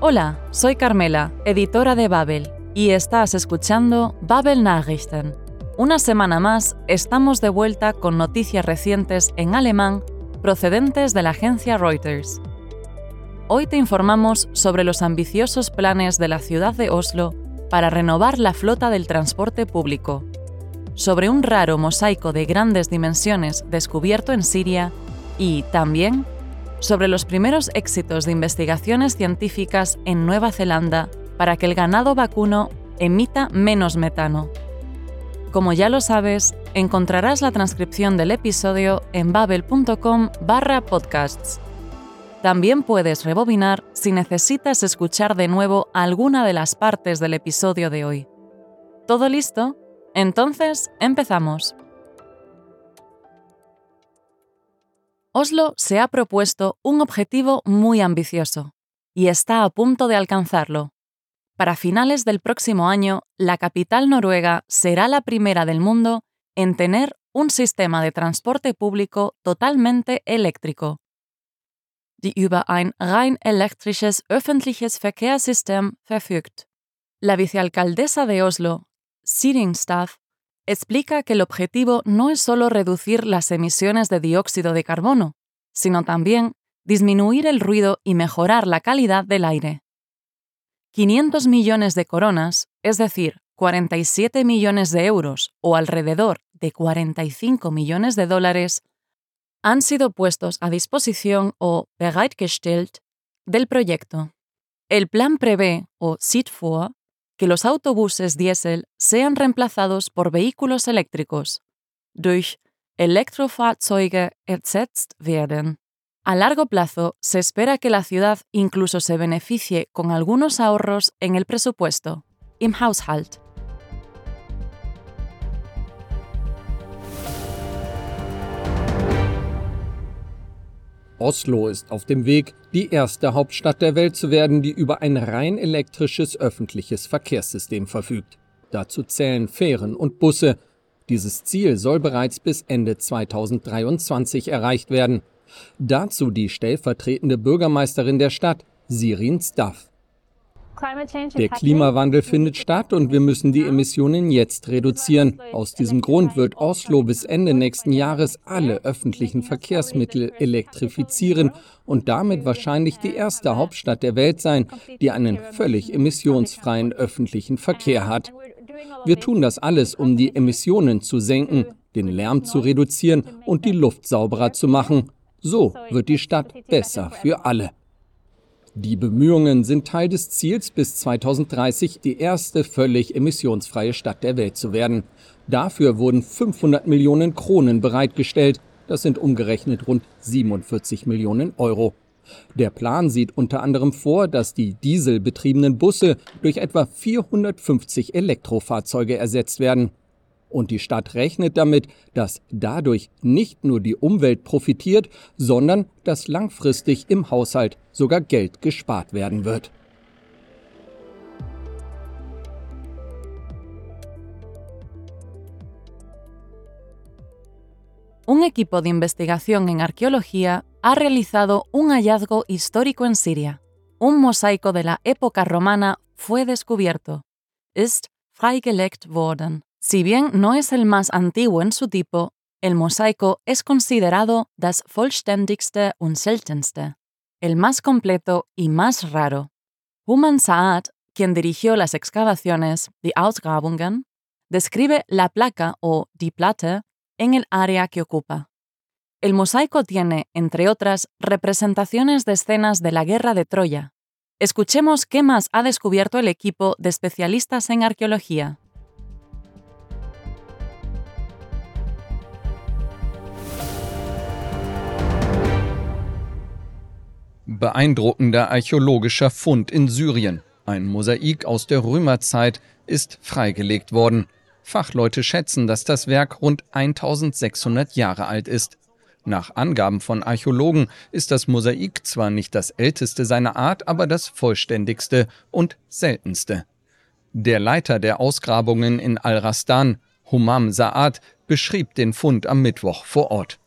Hola, soy Carmela, editora de Babel, y estás escuchando Babel Nachrichten. Una semana más estamos de vuelta con noticias recientes en alemán procedentes de la agencia Reuters. Hoy te informamos sobre los ambiciosos planes de la ciudad de Oslo para renovar la flota del transporte público, sobre un raro mosaico de grandes dimensiones descubierto en Siria y, también, sobre los primeros éxitos de investigaciones científicas en Nueva Zelanda para que el ganado vacuno emita menos metano. Como ya lo sabes, encontrarás la transcripción del episodio en babel.com barra podcasts. También puedes rebobinar si necesitas escuchar de nuevo alguna de las partes del episodio de hoy. ¿Todo listo? Entonces, empezamos. Oslo se ha propuesto un objetivo muy ambicioso y está a punto de alcanzarlo. Para finales del próximo año, la capital noruega será la primera del mundo en tener un sistema de transporte público totalmente eléctrico. Die über ein rein elektrisches öffentliches Verkehrssystem verfügt. La vicealcaldesa de Oslo, Sirin Staff, explica que el objetivo no es solo reducir las emisiones de dióxido de carbono, sino también disminuir el ruido y mejorar la calidad del aire. 500 millones de coronas, es decir, 47 millones de euros o alrededor de 45 millones de dólares, han sido puestos a disposición o bereitgestellt del proyecto. El plan prevé, o sieht que los autobuses diésel sean reemplazados por vehículos eléctricos, durch Elektrofahrzeuge ersetzt werden. A largo plazo, se espera que la ciudad incluso se beneficie con algunos ahorros en el presupuesto, im Haushalt. Oslo ist auf dem Weg, die erste Hauptstadt der Welt zu werden, die über ein rein elektrisches öffentliches Verkehrssystem verfügt. Dazu zählen Fähren und Busse. Dieses Ziel soll bereits bis Ende 2023 erreicht werden. Dazu die stellvertretende Bürgermeisterin der Stadt, Sirin Staff. Der Klimawandel findet statt und wir müssen die Emissionen jetzt reduzieren. Aus diesem Grund wird Oslo bis Ende nächsten Jahres alle öffentlichen Verkehrsmittel elektrifizieren und damit wahrscheinlich die erste Hauptstadt der Welt sein, die einen völlig emissionsfreien öffentlichen Verkehr hat. Wir tun das alles, um die Emissionen zu senken, den Lärm zu reduzieren und die Luft sauberer zu machen. So wird die Stadt besser für alle. Die Bemühungen sind Teil des Ziels, bis 2030 die erste völlig emissionsfreie Stadt der Welt zu werden. Dafür wurden 500 Millionen Kronen bereitgestellt. Das sind umgerechnet rund 47 Millionen Euro. Der Plan sieht unter anderem vor, dass die dieselbetriebenen Busse durch etwa 450 Elektrofahrzeuge ersetzt werden. Und die Stadt rechnet damit, dass dadurch nicht nur die Umwelt profitiert, sondern dass langfristig im Haushalt sogar Geld gespart werden wird. Un equipo de investigación en arqueología ha realizado un hallazgo histórico en Siria. Un mosaico de la época romana fue descubierto. Ist freigelegt worden. Si bien no es el más antiguo en su tipo, el mosaico es considerado das vollständigste und seltenste, el más completo y más raro. Human Saad, quien dirigió las excavaciones, die Ausgrabungen, describe la placa o die Platte en el área que ocupa. El mosaico tiene, entre otras, representaciones de escenas de la guerra de Troya. Escuchemos qué más ha descubierto el equipo de especialistas en arqueología. Beeindruckender archäologischer Fund in Syrien. Ein Mosaik aus der Römerzeit ist freigelegt worden. Fachleute schätzen, dass das Werk rund 1600 Jahre alt ist. Nach Angaben von Archäologen ist das Mosaik zwar nicht das älteste seiner Art, aber das vollständigste und seltenste. Der Leiter der Ausgrabungen in Al-Rastan, Humam Saad, beschrieb den Fund am Mittwoch vor Ort.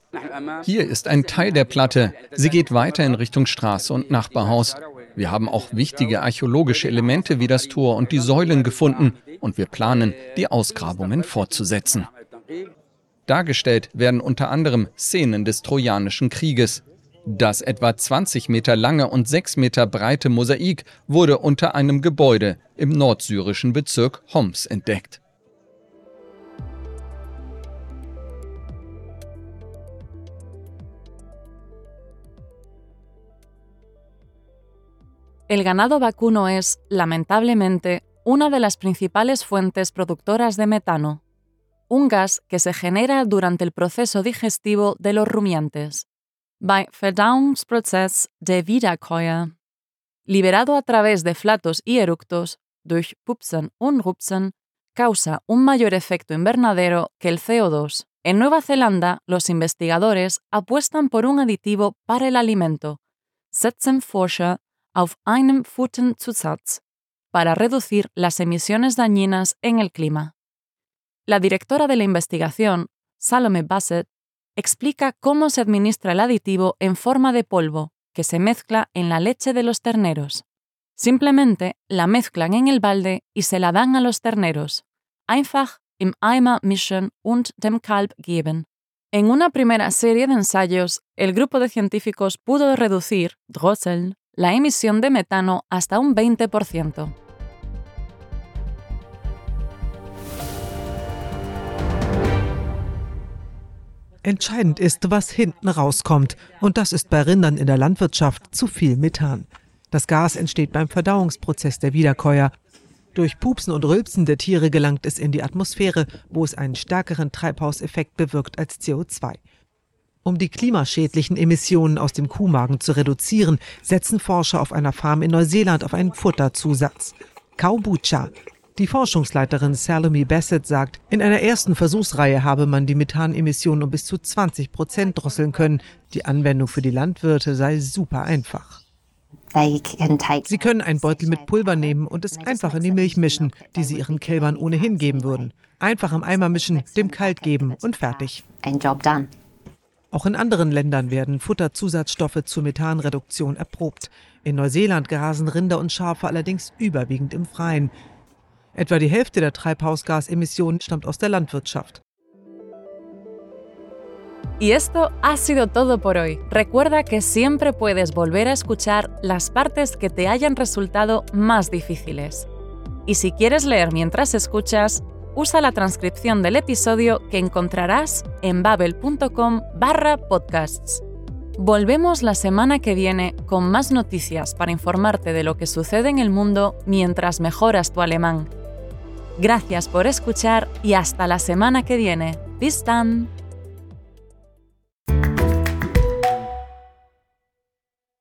Hier ist ein Teil der Platte. Sie geht weiter in Richtung Straße und Nachbarhaus. Wir haben auch wichtige archäologische Elemente wie das Tor und die Säulen gefunden und wir planen, die Ausgrabungen fortzusetzen. Dargestellt werden unter anderem Szenen des Trojanischen Krieges. Das etwa 20 Meter lange und 6 Meter breite Mosaik wurde unter einem Gebäude im nordsyrischen Bezirk Homs entdeckt. El ganado vacuno es, lamentablemente, una de las principales fuentes productoras de metano, un gas que se genera durante el proceso digestivo de los rumiantes, bei Verdauungsprozess der Wiederkäuer. Liberado a través de flatos y eructos, durch Pupsen und Rupsen, causa un mayor efecto invernadero que el CO2. En Nueva Zelanda, los investigadores apuestan por un aditivo para el alimento, Forscher auf einem Futtenzusatz, para reducir las emisiones dañinas en el clima. La directora de la investigación, Salome Bassett, explica cómo se administra el aditivo en forma de polvo que se mezcla en la leche de los terneros. Simplemente la mezclan en el balde y se la dan a los terneros. Einfach im Eimer mischen und dem Kalb geben. En una primera serie de ensayos, el grupo de científicos pudo reducir, drosseln, la emisión de metano hasta un 20%. Entscheidend ist, was hinten rauskommt, und das ist bei Rindern in der Landwirtschaft zu viel Methan. Das Gas entsteht beim Verdauungsprozess der Wiederkäuer. Durch Pupsen und Rülpsen der Tiere gelangt es in die Atmosphäre, wo es einen stärkeren Treibhauseffekt bewirkt als CO2. Um die klimaschädlichen Emissionen aus dem Kuhmagen zu reduzieren, setzen Forscher auf einer Farm in Neuseeland auf einen Futterzusatz. Kaubucha. Die Forschungsleiterin Salome Bassett sagt, in einer ersten Versuchsreihe habe man die Methanemissionen um bis zu 20 Prozent drosseln können. Die Anwendung für die Landwirte sei super einfach. Sie können einen Beutel mit Pulver nehmen und es einfach in die Milch mischen, die sie ihren Kälbern ohnehin geben würden. Einfach im Eimer mischen, dem kalt geben und fertig. Auch in anderen Ländern werden Futterzusatzstoffe zur Methanreduktion erprobt. In Neuseeland grasen Rinder und Schafe allerdings überwiegend im Freien. Etwa die Hälfte der Treibhausgasemissionen stammt aus der Landwirtschaft. Y esto ha sido todo por hoy. Recuerda que siempre puedes volver a escuchar las partes que te hayan resultado más difíciles. Y si quieres leer mientras escuchas, usa la transcripción del episodio que encontrarás en babel.com barra podcasts. Volvemos la semana que viene con más noticias para informarte de lo que sucede en el mundo mientras mejoras tu alemán. Gracias por escuchar y hasta la semana que viene. Bis dann!